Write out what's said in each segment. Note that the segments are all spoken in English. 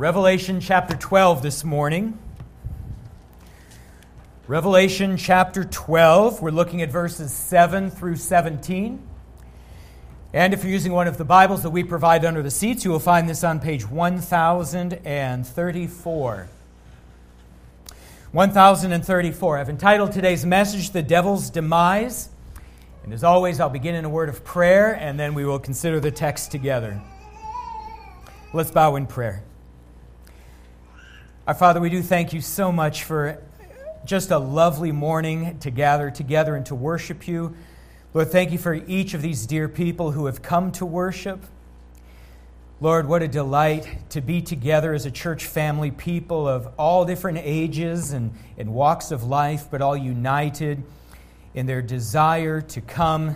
Revelation chapter 12 this morning. Revelation chapter 12, we're looking at verses 7 through 17. And if you're using one of the Bibles that we provide under the seats, you will find this on page 1034. 1034. I've entitled today's message, The Devil's Demise. And as always, I'll begin in a word of prayer, and then we will consider the text together. Let's bow in prayer. Our Father, we do thank you so much for just a lovely morning to gather together and to worship you. Lord, thank you for each of these dear people who have come to worship. Lord, what a delight to be together as a church family, people of all different ages and, and walks of life, but all united in their desire to come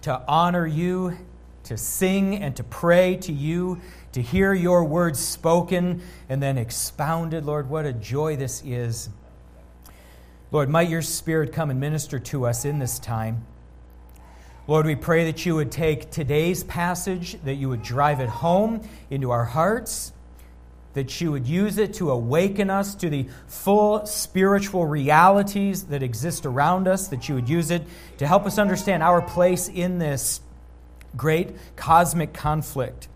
to honor you, to sing and to pray to you, to hear your words spoken and then expounded. Lord, what a joy this is. Lord, might your Spirit come and minister to us in this time. Lord, we pray that you would take today's passage, that you would drive it home into our hearts, that you would use it to awaken us to the full spiritual realities that exist around us, that you would use it to help us understand our place in this great cosmic conflict.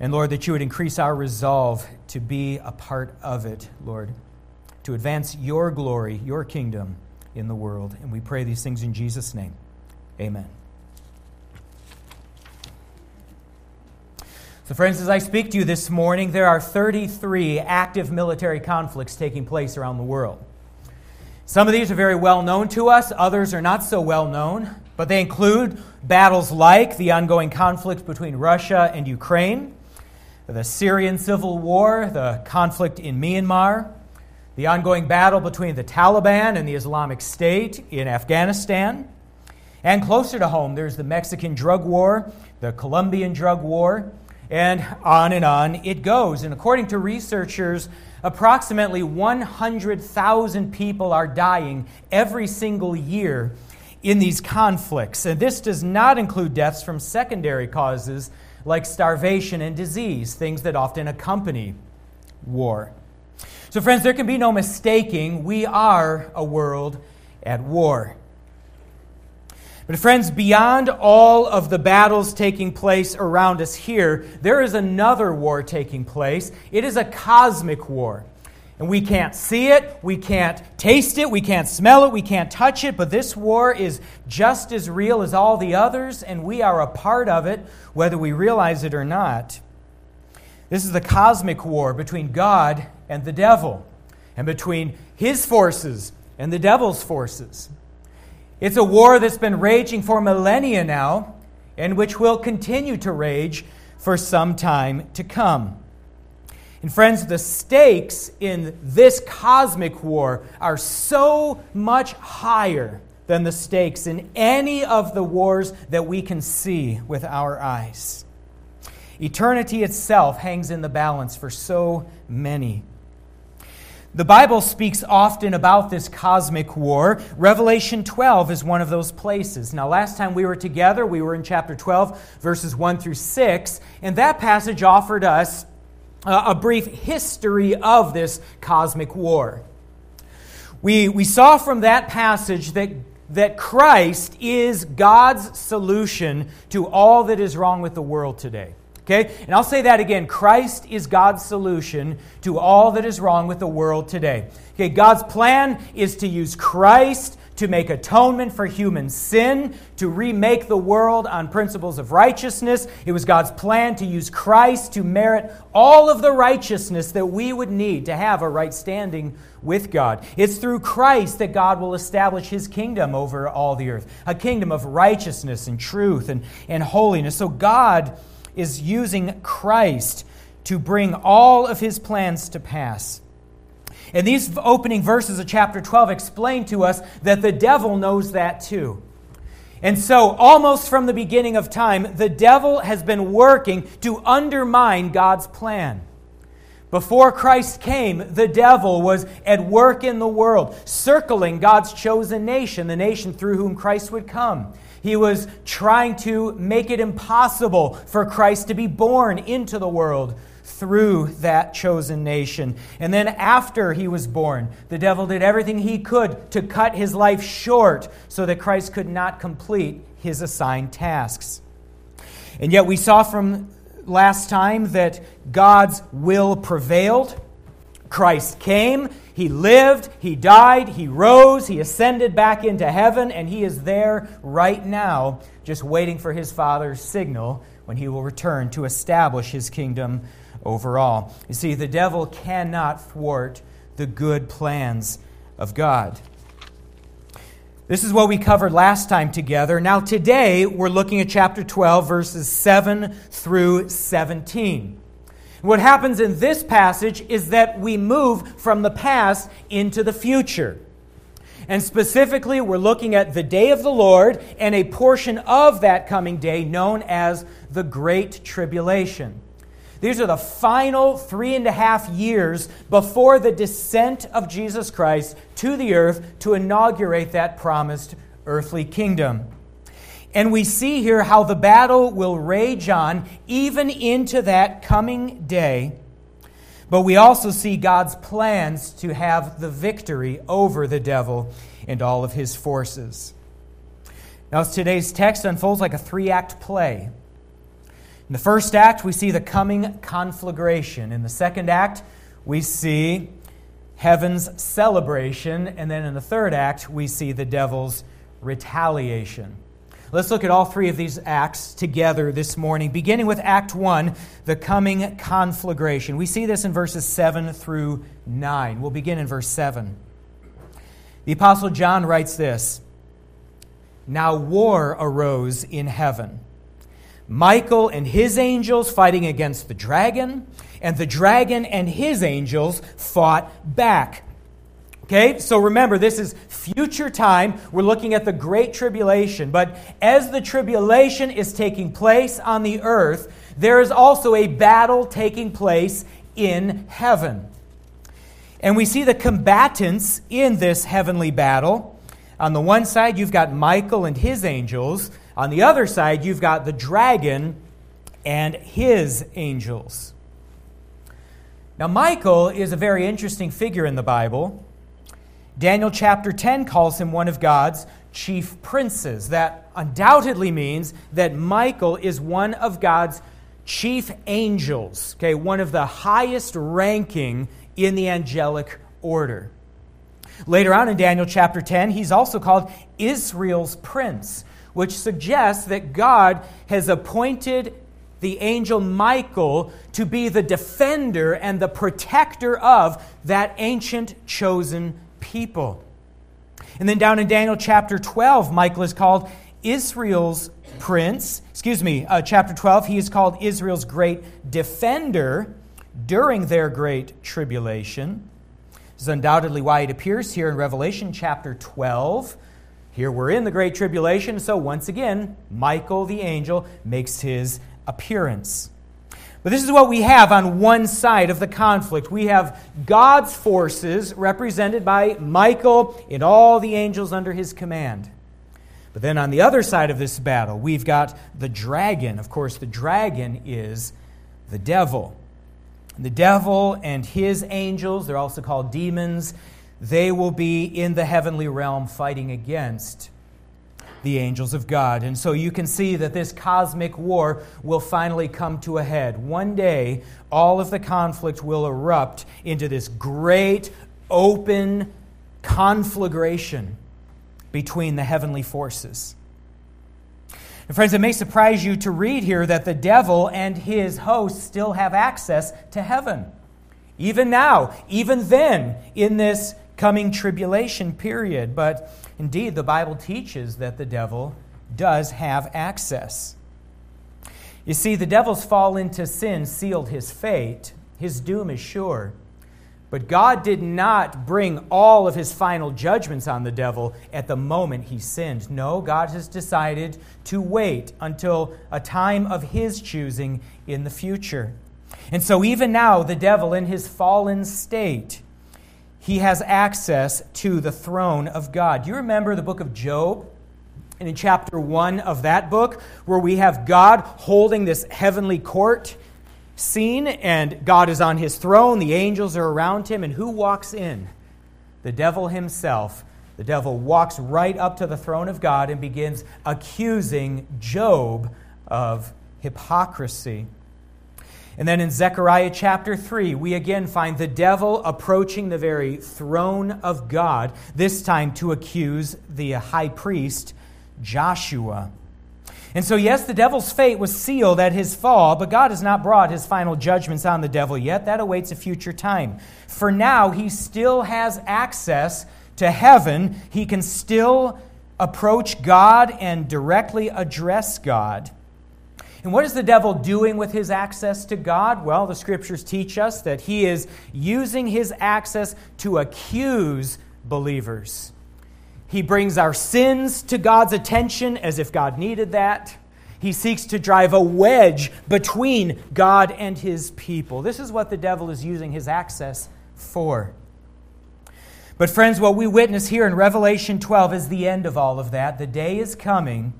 And Lord, that you would increase our resolve to be a part of it, Lord, to advance your glory, your kingdom in the world. And we pray these things in Jesus' name. Amen. So, friends, as I speak to you this morning, there are 33 active military conflicts taking place around the world. Some of these are very well known to us, others are not so well known, but they include battles like the ongoing conflict between Russia and Ukraine, the Syrian civil war, the conflict in Myanmar, the ongoing battle between the Taliban and the Islamic State in Afghanistan, and closer to home, there's the Mexican drug war, the Colombian drug war, and on and on it goes. And according to researchers, approximately 100,000 people are dying every single year in these conflicts. And this does not include deaths from secondary causes like starvation and disease, things that often accompany war. So, friends, there can be no mistaking we are a world at war. But, friends, beyond all of the battles taking place around us here, there is another war taking place. It is a cosmic war. And we can't see it, we can't taste it, we can't smell it, we can't touch it, but this war is just as real as all the others, and we are a part of it, whether we realize it or not. This is the cosmic war between God and the devil, and between his forces and the devil's forces. It's a war that's been raging for millennia now, and which will continue to rage for some time to come. And friends, the stakes in this cosmic war are so much higher than the stakes in any of the wars that we can see with our eyes. Eternity itself hangs in the balance for so many. The Bible speaks often about this cosmic war. Revelation 12 is one of those places. Now, last time we were together, we were in chapter 12, verses 1 through 6, and that passage offered us a brief history of this cosmic war. We, we saw from that passage that, that Christ is God's solution to all that is wrong with the world today. Okay? And I'll say that again. Christ is God's solution to all that is wrong with the world today. Okay, God's plan is to use Christ to make atonement for human sin, to remake the world on principles of righteousness. It was God's plan to use Christ to merit all of the righteousness that we would need to have a right standing with God. It's through Christ that God will establish his kingdom over all the earth, a kingdom of righteousness and truth and, and holiness. So God is using Christ to bring all of his plans to pass. And these opening verses of chapter 12 explain to us that the devil knows that too. And so, almost from the beginning of time, the devil has been working to undermine God's plan. Before Christ came, the devil was at work in the world, circling God's chosen nation, the nation through whom Christ would come. He was trying to make it impossible for Christ to be born into the world through that chosen nation. And then after he was born, the devil did everything he could to cut his life short so that Christ could not complete his assigned tasks. And yet we saw from last time that God's will prevailed. Christ came, he lived, he died, he rose, he ascended back into heaven, and he is there right now, just waiting for his Father's signal when he will return to establish his kingdom overall. You see, the devil cannot thwart the good plans of God. This is what we covered last time together. Now, today, we're looking at chapter 12, verses 7 through 17. What happens in this passage is that we move from the past into the future. And specifically, we're looking at the day of the Lord and a portion of that coming day known as the Great Tribulation. These are the final three and a half years before the descent of Jesus Christ to the earth to inaugurate that promised earthly kingdom. And we see here how the battle will rage on even into that coming day. But we also see God's plans to have the victory over the devil and all of his forces. Now, today's text unfolds like a three act play. In the first act, we see the coming conflagration. In the second act, we see heaven's celebration. And then in the third act, we see the devil's retaliation. Let's look at all three of these acts together this morning, beginning with Act 1, the coming conflagration. We see this in verses 7 through 9. We'll begin in verse 7. The Apostle John writes this Now war arose in heaven. Michael and his angels fighting against the dragon, and the dragon and his angels fought back. Okay, so remember, this is future time. We're looking at the Great Tribulation. But as the tribulation is taking place on the earth, there is also a battle taking place in heaven. And we see the combatants in this heavenly battle. On the one side, you've got Michael and his angels. On the other side, you've got the dragon and his angels. Now, Michael is a very interesting figure in the Bible. Daniel chapter 10 calls him one of God's chief princes. That undoubtedly means that Michael is one of God's chief angels, okay, one of the highest ranking in the angelic order. Later on in Daniel chapter 10, he's also called Israel's prince which suggests that God has appointed the angel Michael to be the defender and the protector of that ancient chosen people. And then down in Daniel chapter 12, Michael is called Israel's prince. Excuse me, uh, chapter 12, he is called Israel's great defender during their great tribulation. This is undoubtedly why it appears here in Revelation chapter 12 here we're in the Great Tribulation, so once again, Michael the angel makes his appearance. But this is what we have on one side of the conflict. We have God's forces represented by Michael and all the angels under his command. But then on the other side of this battle, we've got the dragon. Of course, the dragon is the devil. The devil and his angels, they're also called demons, they will be in the heavenly realm fighting against the angels of God. And so you can see that this cosmic war will finally come to a head. One day, all of the conflict will erupt into this great open conflagration between the heavenly forces. And friends, it may surprise you to read here that the devil and his hosts still have access to heaven. Even now, even then, in this coming tribulation period. But indeed, the Bible teaches that the devil does have access. You see, the devil's fall into sin sealed his fate. His doom is sure. But God did not bring all of his final judgments on the devil at the moment he sinned. No, God has decided to wait until a time of his choosing in the future. And so, even now, the devil, in his fallen state, he has access to the throne of God. Do you remember the book of Job? And in chapter 1 of that book, where we have God holding this heavenly court scene, and God is on his throne, the angels are around him, and who walks in? The devil himself. The devil walks right up to the throne of God and begins accusing Job of hypocrisy. And then in Zechariah chapter 3, we again find the devil approaching the very throne of God, this time to accuse the high priest Joshua. And so, yes, the devil's fate was sealed at his fall, but God has not brought his final judgments on the devil yet. That awaits a future time. For now, he still has access to heaven. He can still approach God and directly address God. And what is the devil doing with his access to God? Well, the scriptures teach us that he is using his access to accuse believers. He brings our sins to God's attention as if God needed that. He seeks to drive a wedge between God and his people. This is what the devil is using his access for. But, friends, what we witness here in Revelation 12 is the end of all of that. The day is coming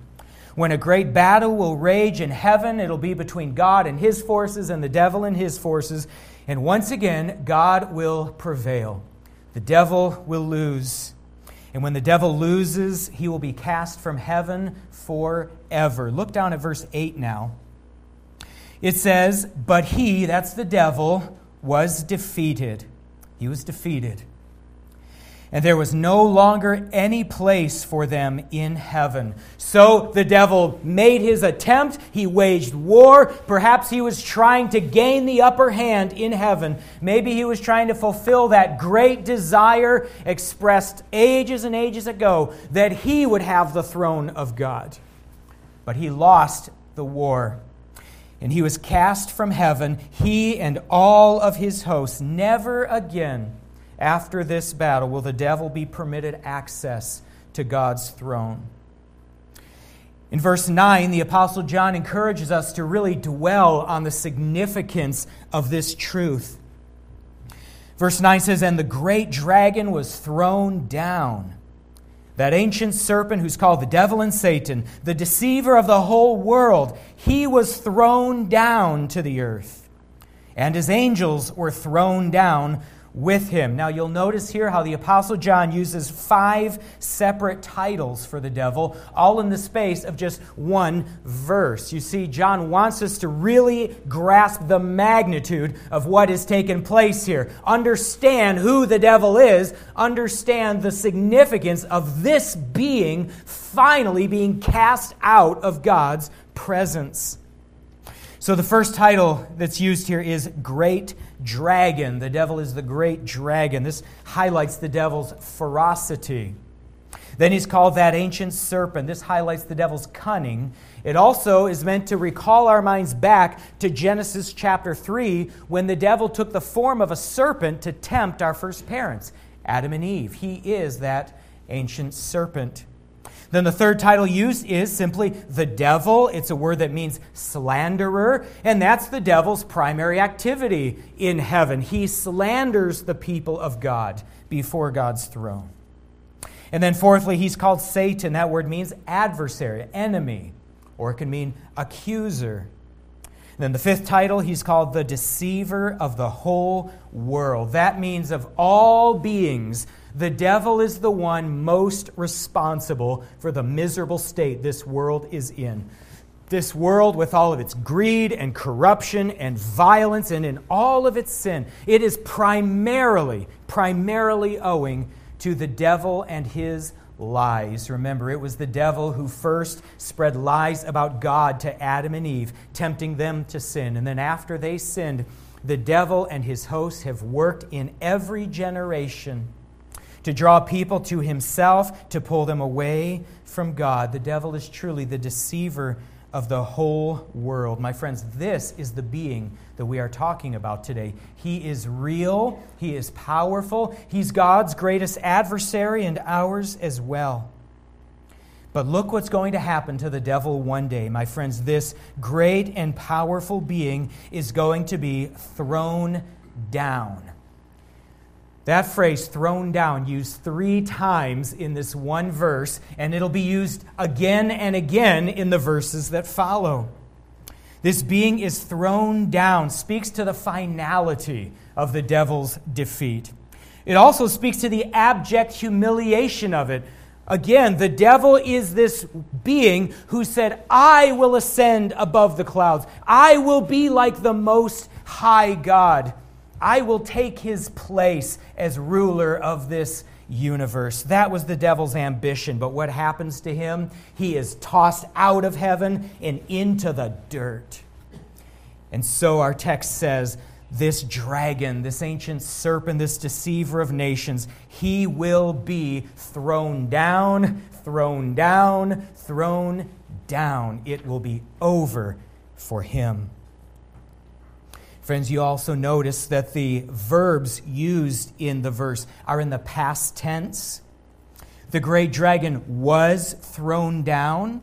when a great battle will rage in heaven. It'll be between God and his forces and the devil and his forces. And once again, God will prevail. The devil will lose. And when the devil loses, he will be cast from heaven forever. Look down at verse 8 now. It says, But he, that's the devil, was defeated. He was defeated and there was no longer any place for them in heaven. So the devil made his attempt. He waged war. Perhaps he was trying to gain the upper hand in heaven. Maybe he was trying to fulfill that great desire expressed ages and ages ago that he would have the throne of God. But he lost the war. And he was cast from heaven, he and all of his hosts, never again after this battle will the devil be permitted access to God's throne. In verse 9, the Apostle John encourages us to really dwell on the significance of this truth. Verse 9 says, And the great dragon was thrown down, that ancient serpent who's called the devil and Satan, the deceiver of the whole world. He was thrown down to the earth, and his angels were thrown down with him. Now, you'll notice here how the Apostle John uses five separate titles for the devil, all in the space of just one verse. You see, John wants us to really grasp the magnitude of what has taken place here. Understand who the devil is, understand the significance of this being finally being cast out of God's presence. So, the first title that's used here is Great Dragon. The devil is the great dragon. This highlights the devil's ferocity. Then he's called that ancient serpent. This highlights the devil's cunning. It also is meant to recall our minds back to Genesis chapter 3 when the devil took the form of a serpent to tempt our first parents, Adam and Eve. He is that ancient serpent. Then the third title used is simply the devil. It's a word that means slanderer, and that's the devil's primary activity in heaven. He slanders the people of God before God's throne. And then fourthly, he's called Satan. That word means adversary, enemy, or it can mean accuser. And then the fifth title, he's called the deceiver of the whole world. That means of all beings the devil is the one most responsible for the miserable state this world is in. This world, with all of its greed and corruption and violence and in all of its sin, it is primarily, primarily owing to the devil and his lies. Remember, it was the devil who first spread lies about God to Adam and Eve, tempting them to sin. And then after they sinned, the devil and his hosts have worked in every generation to draw people to himself, to pull them away from God. The devil is truly the deceiver of the whole world. My friends, this is the being that we are talking about today. He is real, he is powerful, he's God's greatest adversary and ours as well. But look what's going to happen to the devil one day. My friends, this great and powerful being is going to be thrown down. That phrase, thrown down, used three times in this one verse, and it'll be used again and again in the verses that follow. This being is thrown down, speaks to the finality of the devil's defeat. It also speaks to the abject humiliation of it. Again, the devil is this being who said, I will ascend above the clouds. I will be like the most high God. I will take his place as ruler of this universe. That was the devil's ambition. But what happens to him? He is tossed out of heaven and into the dirt. And so our text says, this dragon, this ancient serpent, this deceiver of nations, he will be thrown down, thrown down, thrown down. It will be over for him. Friends, you also notice that the verbs used in the verse are in the past tense. The great dragon was thrown down.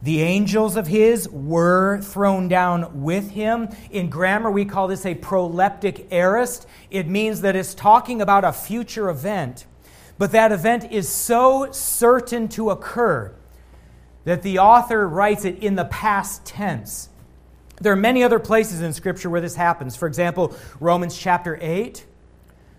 The angels of his were thrown down with him. In grammar, we call this a proleptic aorist. It means that it's talking about a future event, but that event is so certain to occur that the author writes it in the past tense. There are many other places in Scripture where this happens. For example, Romans chapter 8.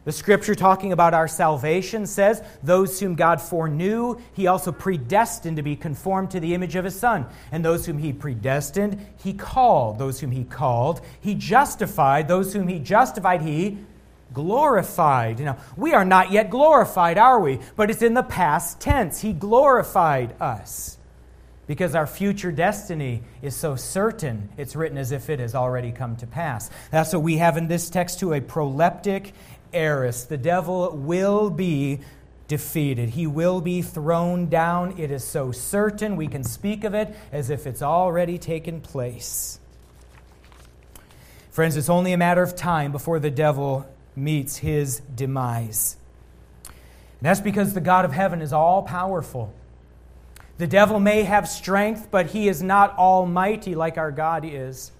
The scripture talking about our salvation says, Those whom God foreknew, he also predestined to be conformed to the image of his Son. And those whom he predestined, he called. Those whom he called, he justified. Those whom he justified, he glorified. Now, we are not yet glorified, are we? But it's in the past tense. He glorified us because our future destiny is so certain, it's written as if it has already come to pass. That's what we have in this text to a proleptic aorist. The devil will be defeated. He will be thrown down. It is so certain we can speak of it as if it's already taken place. Friends, it's only a matter of time before the devil meets his demise. And that's because the God of heaven is all powerful. The devil may have strength, but he is not almighty like our God is.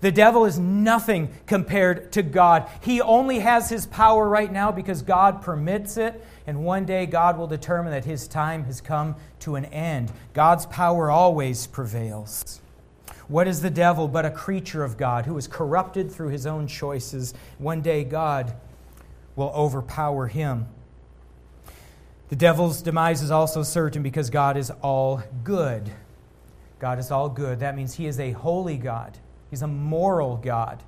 The devil is nothing compared to God. He only has his power right now because God permits it, and one day God will determine that his time has come to an end. God's power always prevails. What is the devil but a creature of God who is corrupted through his own choices? One day God will overpower him. The devil's demise is also certain because God is all good. God is all good. That means he is a holy God, he's a moral God.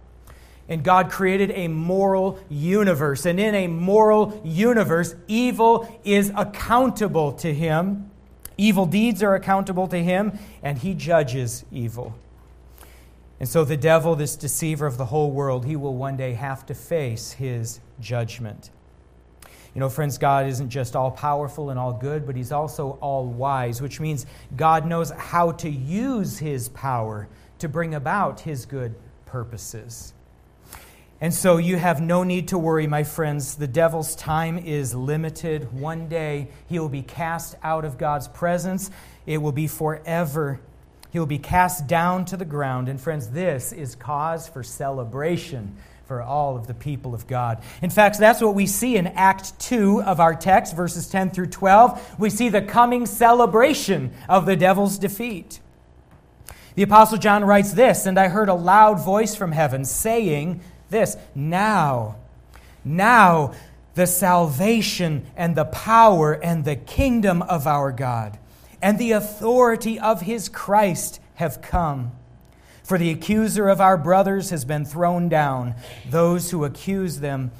And God created a moral universe. And in a moral universe, evil is accountable to him. Evil deeds are accountable to him, and he judges evil. And so the devil, this deceiver of the whole world, he will one day have to face his judgment. You know, friends, God isn't just all powerful and all good, but He's also all wise, which means God knows how to use His power to bring about His good purposes. And so you have no need to worry, my friends. The devil's time is limited. One day he will be cast out of God's presence, it will be forever. He will be cast down to the ground. And, friends, this is cause for celebration for all of the people of God. In fact, that's what we see in Act 2 of our text, verses 10 through 12. We see the coming celebration of the devil's defeat. The Apostle John writes this And I heard a loud voice from heaven saying this Now, now the salvation and the power and the kingdom of our God and the authority of his Christ have come. For the accuser of our brothers has been thrown down, those who accuse them,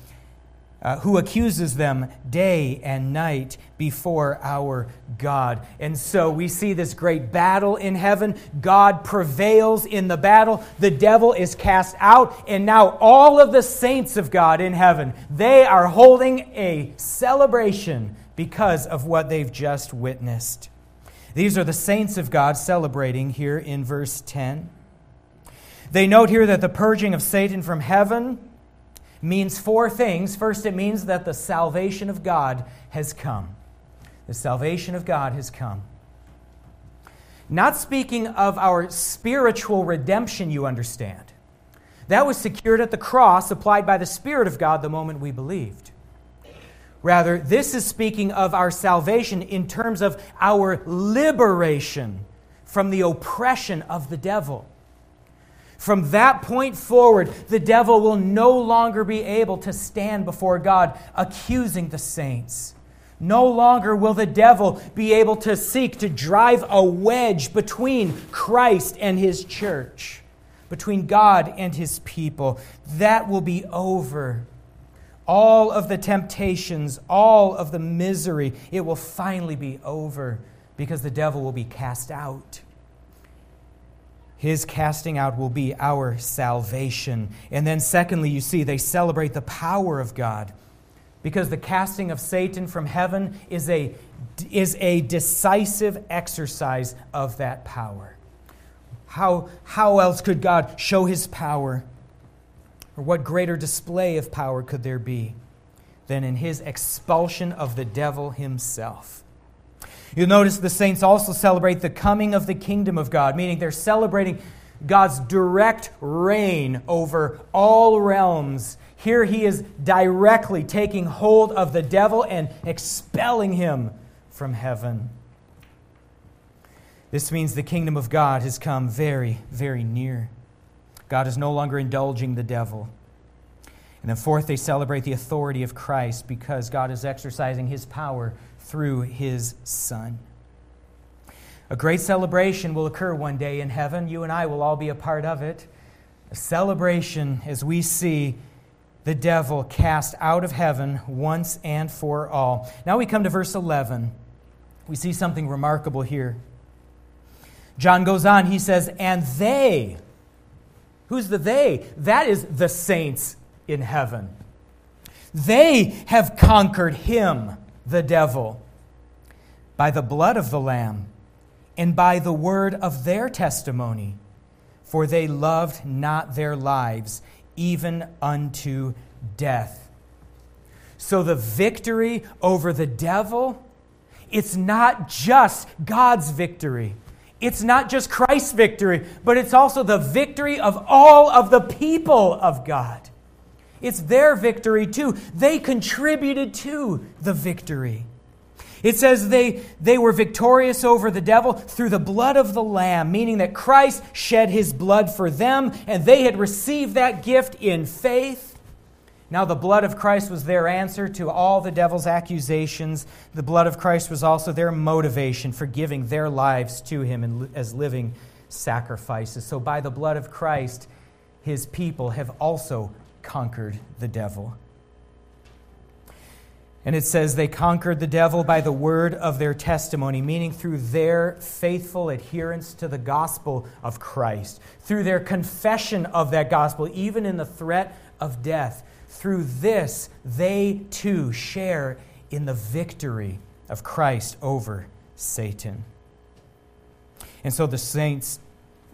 uh, who accuses them day and night before our God. And so we see this great battle in heaven. God prevails in the battle. The devil is cast out, and now all of the saints of God in heaven, they are holding a celebration because of what they've just witnessed. These are the saints of God celebrating here in verse 10. They note here that the purging of Satan from heaven means four things. First, it means that the salvation of God has come. The salvation of God has come. Not speaking of our spiritual redemption, you understand. That was secured at the cross, applied by the Spirit of God the moment we believed. Rather, this is speaking of our salvation in terms of our liberation from the oppression of the devil. From that point forward, the devil will no longer be able to stand before God accusing the saints. No longer will the devil be able to seek to drive a wedge between Christ and his church, between God and his people. That will be over. All of the temptations, all of the misery, it will finally be over because the devil will be cast out. His casting out will be our salvation. And then, secondly, you see, they celebrate the power of God because the casting of Satan from heaven is a, is a decisive exercise of that power. How, how else could God show his power? Or what greater display of power could there be than in his expulsion of the devil himself? You'll notice the saints also celebrate the coming of the kingdom of God, meaning they're celebrating God's direct reign over all realms. Here he is directly taking hold of the devil and expelling him from heaven. This means the kingdom of God has come very, very near. God is no longer indulging the devil. And then, fourth, they celebrate the authority of Christ because God is exercising his power through his Son. A great celebration will occur one day in heaven. You and I will all be a part of it. A celebration as we see the devil cast out of heaven once and for all. Now we come to verse 11. We see something remarkable here. John goes on, he says, And they, who's the they? That is the saints in heaven. They have conquered him the devil by the blood of the Lamb and by the word of their testimony, for they loved not their lives even unto death. So the victory over the devil, it's not just God's victory. It's not just Christ's victory, but it's also the victory of all of the people of God. It's their victory too. They contributed to the victory. It says they, they were victorious over the devil through the blood of the Lamb, meaning that Christ shed his blood for them, and they had received that gift in faith. Now, the blood of Christ was their answer to all the devil's accusations. The blood of Christ was also their motivation for giving their lives to him as living sacrifices. So, by the blood of Christ, his people have also conquered the devil. And it says they conquered the devil by the word of their testimony, meaning through their faithful adherence to the gospel of Christ, through their confession of that gospel, even in the threat of death. Through this, they too share in the victory of Christ over Satan. And so the saints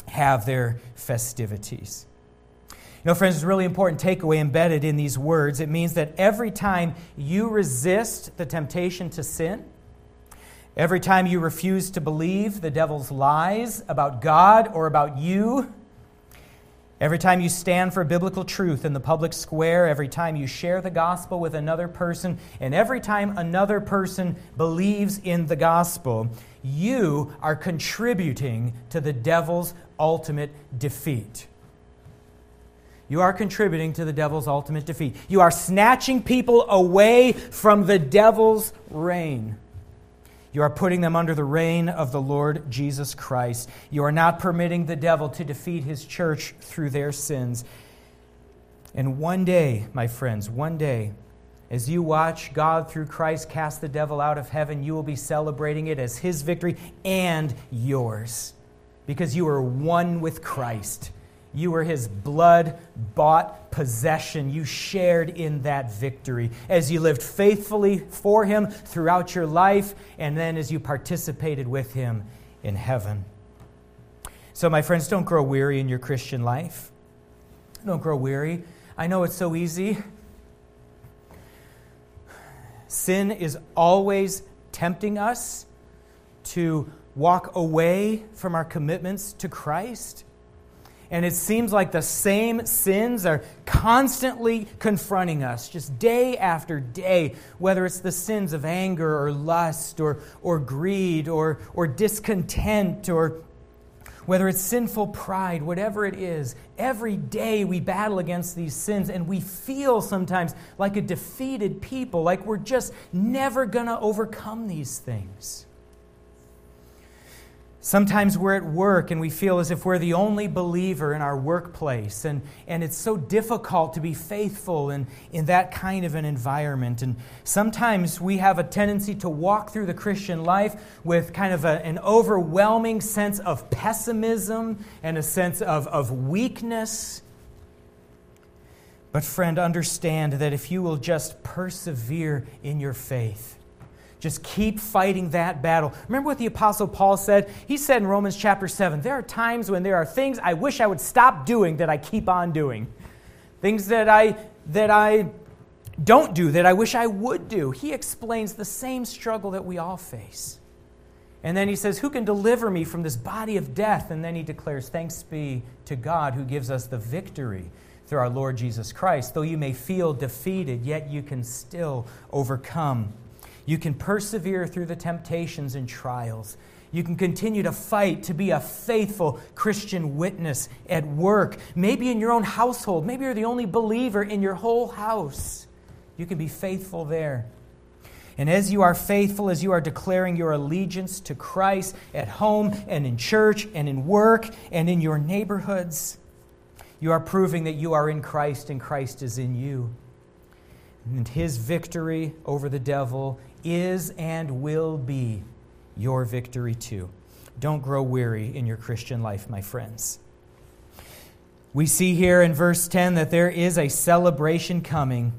have their festivities know, friends, it's a really important takeaway embedded in these words. It means that every time you resist the temptation to sin, every time you refuse to believe the devil's lies about God or about you, every time you stand for biblical truth in the public square, every time you share the gospel with another person, and every time another person believes in the gospel, you are contributing to the devil's ultimate defeat. You are contributing to the devil's ultimate defeat. You are snatching people away from the devil's reign. You are putting them under the reign of the Lord Jesus Christ. You are not permitting the devil to defeat his church through their sins. And one day, my friends, one day, as you watch God through Christ cast the devil out of heaven, you will be celebrating it as his victory and yours because you are one with Christ. You were his blood bought possession. You shared in that victory as you lived faithfully for him throughout your life, and then as you participated with him in heaven. So, my friends, don't grow weary in your Christian life. Don't grow weary. I know it's so easy. Sin is always tempting us to walk away from our commitments to Christ. And it seems like the same sins are constantly confronting us, just day after day, whether it's the sins of anger or lust or, or greed or, or discontent or whether it's sinful pride, whatever it is. Every day we battle against these sins and we feel sometimes like a defeated people, like we're just never going to overcome these things. Sometimes we're at work and we feel as if we're the only believer in our workplace, and, and it's so difficult to be faithful in, in that kind of an environment. And sometimes we have a tendency to walk through the Christian life with kind of a, an overwhelming sense of pessimism and a sense of, of weakness. But, friend, understand that if you will just persevere in your faith, just keep fighting that battle. Remember what the Apostle Paul said? He said in Romans chapter 7 there are times when there are things I wish I would stop doing that I keep on doing. Things that I, that I don't do that I wish I would do. He explains the same struggle that we all face. And then he says, Who can deliver me from this body of death? And then he declares, Thanks be to God who gives us the victory through our Lord Jesus Christ. Though you may feel defeated, yet you can still overcome. You can persevere through the temptations and trials. You can continue to fight to be a faithful Christian witness at work, maybe in your own household. Maybe you're the only believer in your whole house. You can be faithful there. And as you are faithful, as you are declaring your allegiance to Christ at home and in church and in work and in your neighborhoods, you are proving that you are in Christ and Christ is in you. And his victory over the devil is and will be your victory too. Don't grow weary in your Christian life, my friends. We see here in verse 10 that there is a celebration coming.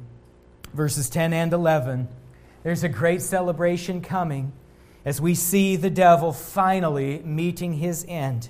Verses 10 and 11. There's a great celebration coming as we see the devil finally meeting his end.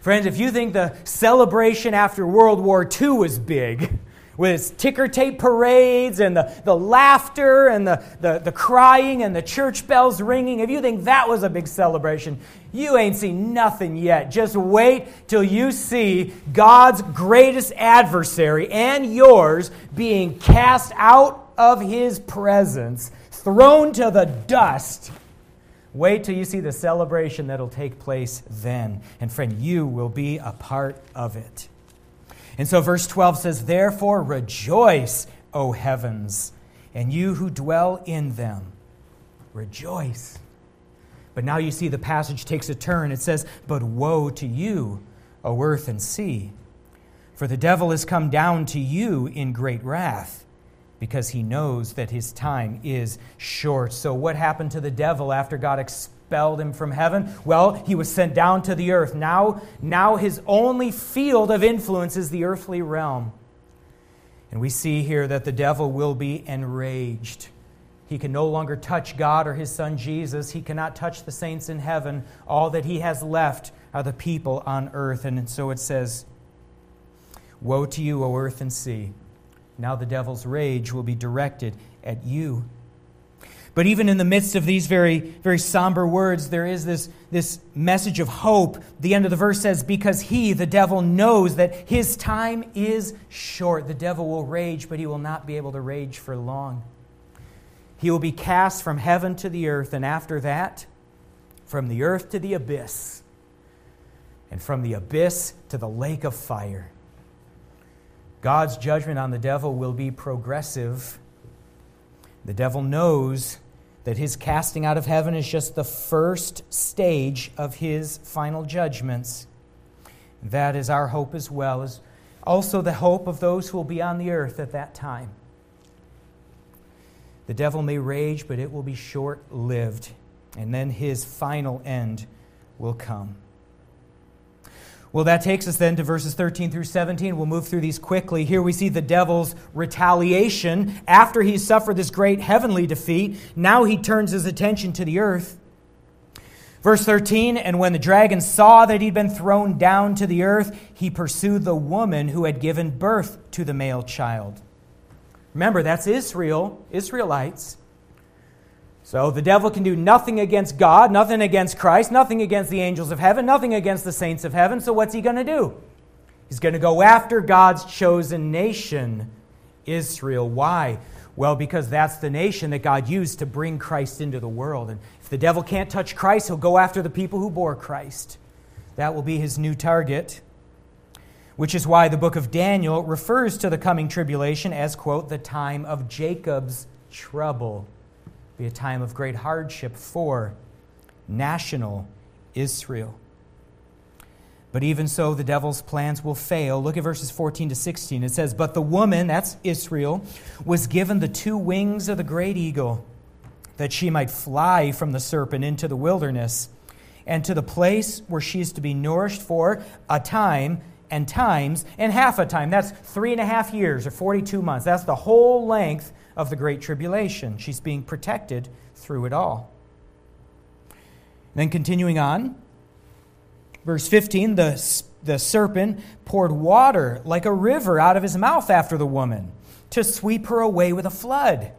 Friends, if you think the celebration after World War II was big, with its ticker tape parades and the, the laughter and the, the, the crying and the church bells ringing, if you think that was a big celebration, you ain't seen nothing yet. Just wait till you see God's greatest adversary and yours being cast out of his presence, thrown to the dust. Wait till you see the celebration that'll take place then. And friend, you will be a part of it. And so verse 12 says, Therefore rejoice, O heavens, and you who dwell in them. Rejoice. But now you see the passage takes a turn. It says, But woe to you, O earth and sea, for the devil has come down to you in great wrath, because he knows that his time is short. So, what happened to the devil after God expelled? Expelled him from heaven? Well, he was sent down to the earth. Now, now his only field of influence is the earthly realm. And we see here that the devil will be enraged. He can no longer touch God or his son Jesus. He cannot touch the saints in heaven. All that he has left are the people on earth. And so it says, Woe to you, O earth and sea. Now the devil's rage will be directed at you but even in the midst of these very, very somber words, there is this, this message of hope. The end of the verse says, Because he, the devil, knows that his time is short. The devil will rage, but he will not be able to rage for long. He will be cast from heaven to the earth, and after that, from the earth to the abyss, and from the abyss to the lake of fire. God's judgment on the devil will be progressive. The devil knows that his casting out of heaven is just the first stage of his final judgments. That is our hope as well, as also the hope of those who will be on the earth at that time. The devil may rage, but it will be short lived, and then his final end will come. Well, that takes us then to verses 13 through 17. We'll move through these quickly. Here we see the devil's retaliation. After he suffered this great heavenly defeat, now he turns his attention to the earth. Verse 13 And when the dragon saw that he'd been thrown down to the earth, he pursued the woman who had given birth to the male child. Remember, that's Israel, Israelites. So the devil can do nothing against God, nothing against Christ, nothing against the angels of heaven, nothing against the saints of heaven. So what's he going to do? He's going to go after God's chosen nation, Israel. Why? Well, because that's the nation that God used to bring Christ into the world. And if the devil can't touch Christ, he'll go after the people who bore Christ. That will be his new target. Which is why the book of Daniel refers to the coming tribulation as, quote, the time of Jacob's trouble be a time of great hardship for national Israel. But even so, the devil's plans will fail. Look at verses 14 to 16. It says, But the woman, that's Israel, was given the two wings of the great eagle, that she might fly from the serpent into the wilderness, and to the place where she is to be nourished for a time and times and half a time. That's three and a half years or 42 months. That's the whole length of the Great Tribulation. She's being protected through it all. Then continuing on, verse 15 the, the serpent poured water like a river out of his mouth after the woman to sweep her away with a flood.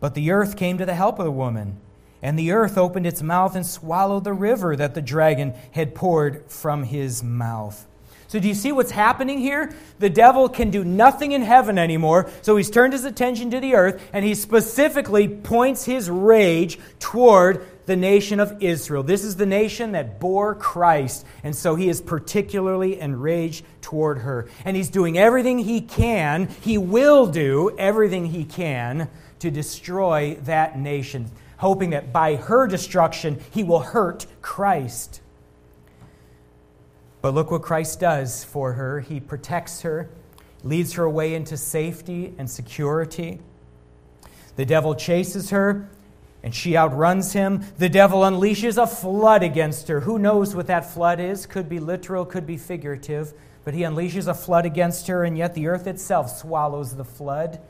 But the earth came to the help of the woman, and the earth opened its mouth and swallowed the river that the dragon had poured from his mouth. So, do you see what's happening here? The devil can do nothing in heaven anymore, so he's turned his attention to the earth, and he specifically points his rage toward the nation of Israel. This is the nation that bore Christ, and so he is particularly enraged toward her. And he's doing everything he can, he will do everything he can to destroy that nation, hoping that by her destruction he will hurt Christ. But look what Christ does for her. He protects her, leads her away into safety and security. The devil chases her, and she outruns him. The devil unleashes a flood against her. Who knows what that flood is? Could be literal, could be figurative. But he unleashes a flood against her, and yet the earth itself swallows the flood.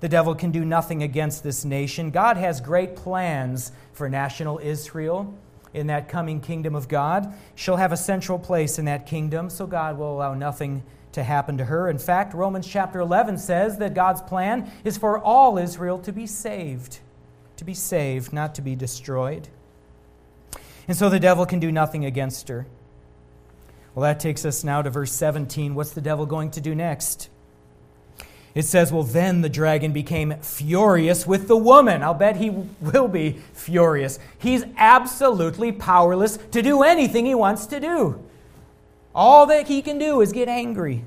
The devil can do nothing against this nation. God has great plans for national Israel in that coming kingdom of God. She'll have a central place in that kingdom, so God will allow nothing to happen to her. In fact, Romans chapter 11 says that God's plan is for all Israel to be saved, to be saved, not to be destroyed. And so the devil can do nothing against her. Well, that takes us now to verse 17. What's the devil going to do next? It says, Well, then the dragon became furious with the woman. I'll bet he will be furious. He's absolutely powerless to do anything he wants to do. All that he can do is get angry.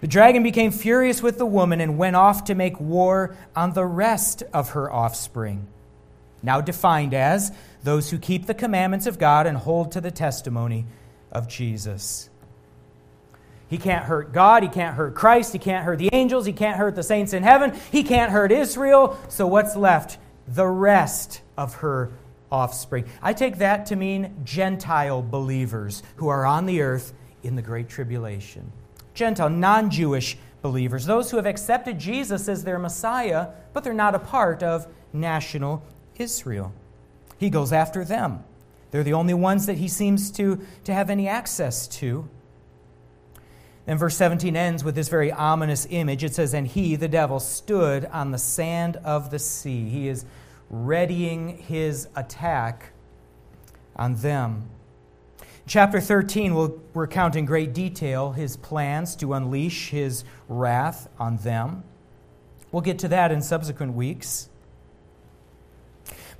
The dragon became furious with the woman and went off to make war on the rest of her offspring. Now defined as those who keep the commandments of God and hold to the testimony of Jesus. He can't hurt God. He can't hurt Christ. He can't hurt the angels. He can't hurt the saints in heaven. He can't hurt Israel. So what's left? The rest of her offspring. I take that to mean Gentile believers who are on the earth in the Great Tribulation. Gentile, non Jewish believers, those who have accepted Jesus as their Messiah, but they're not a part of national Israel. He goes after them. They're the only ones that he seems to, to have any access to. And verse 17 ends with this very ominous image. It says, And he, the devil, stood on the sand of the sea. He is readying his attack on them. Chapter 13 will recount in great detail his plans to unleash his wrath on them. We'll get to that in subsequent weeks.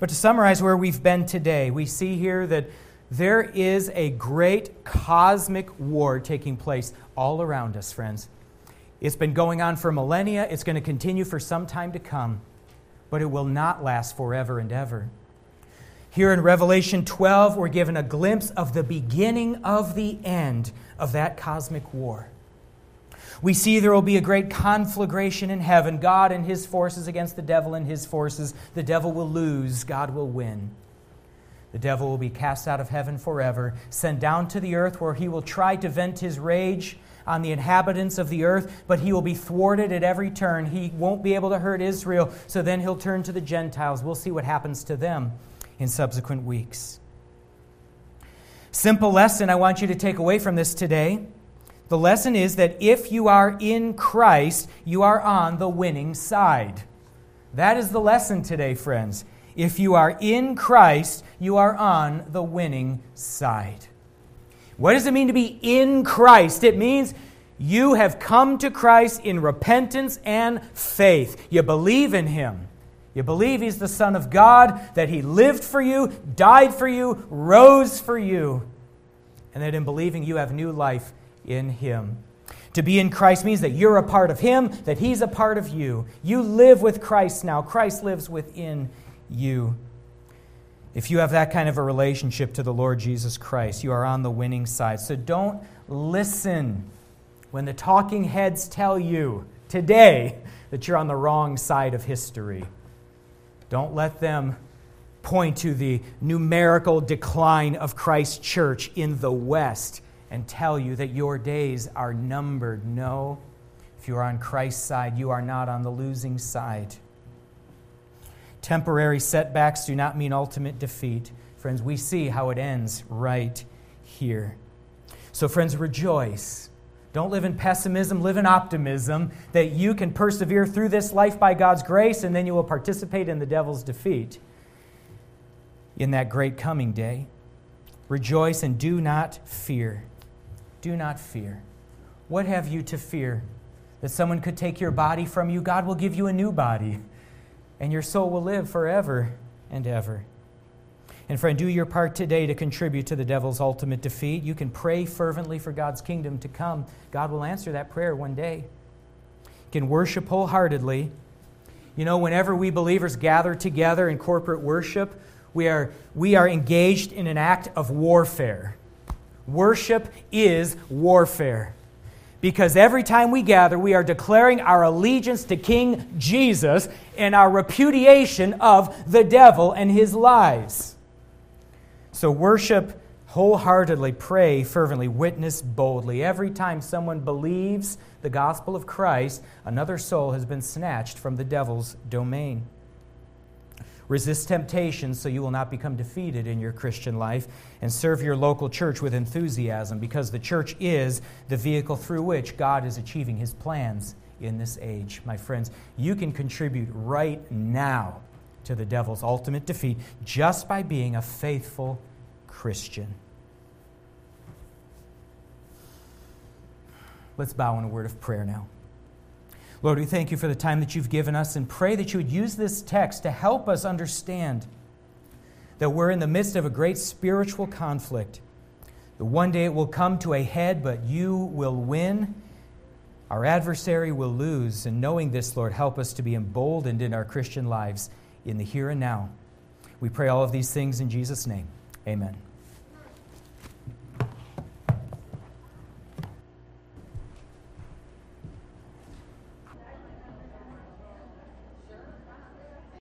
But to summarize where we've been today, we see here that there is a great cosmic war taking place all around us, friends. It's been going on for millennia, it's going to continue for some time to come, but it will not last forever and ever. Here in Revelation 12, we're given a glimpse of the beginning of the end of that cosmic war. We see there will be a great conflagration in heaven God and his forces against the devil and his forces. The devil will lose, God will win. The devil will be cast out of heaven forever, sent down to the earth where he will try to vent his rage on the inhabitants of the earth, but he will be thwarted at every turn. He won't be able to hurt Israel, so then he'll turn to the Gentiles. We'll see what happens to them in subsequent weeks. Simple lesson I want you to take away from this today. The lesson is that if you are in Christ, you are on the winning side. That is the lesson today, friends. If you are in Christ, you are on the winning side. What does it mean to be in Christ? It means you have come to Christ in repentance and faith. You believe in Him. You believe He's the Son of God, that He lived for you, died for you, rose for you, and that in believing you have new life in Him. To be in Christ means that you're a part of Him, that He's a part of you. You live with Christ now, Christ lives within you. If you have that kind of a relationship to the Lord Jesus Christ, you are on the winning side. So don't listen when the talking heads tell you today that you're on the wrong side of history. Don't let them point to the numerical decline of Christ's church in the West and tell you that your days are numbered. No, if you are on Christ's side, you are not on the losing side. Temporary setbacks do not mean ultimate defeat. Friends, we see how it ends right here. So, friends, rejoice. Don't live in pessimism, live in optimism that you can persevere through this life by God's grace and then you will participate in the devil's defeat in that great coming day. Rejoice and do not fear. Do not fear. What have you to fear? That someone could take your body from you? God will give you a new body and your soul will live forever and ever. And friend, do your part today to contribute to the devil's ultimate defeat. You can pray fervently for God's kingdom to come. God will answer that prayer one day. You can worship wholeheartedly. You know, whenever we believers gather together in corporate worship, we are, we are engaged in an act of warfare. Worship is warfare because every time we gather, we are declaring our allegiance to King Jesus and our repudiation of the devil and his lies. So, worship wholeheartedly, pray fervently, witness boldly. Every time someone believes the gospel of Christ, another soul has been snatched from the devil's domain. Resist temptation so you will not become defeated in your Christian life, and serve your local church with enthusiasm because the church is the vehicle through which God is achieving his plans in this age. My friends, you can contribute right now to the devil's ultimate defeat just by being a faithful Christian. Let's bow in a word of prayer now. Lord, we thank you for the time that you've given us and pray that you would use this text to help us understand that we're in the midst of a great spiritual conflict. That one day it will come to a head, but you will win. Our adversary will lose. And knowing this, Lord, help us to be emboldened in our Christian lives in the here and now. We pray all of these things in Jesus' name. Amen.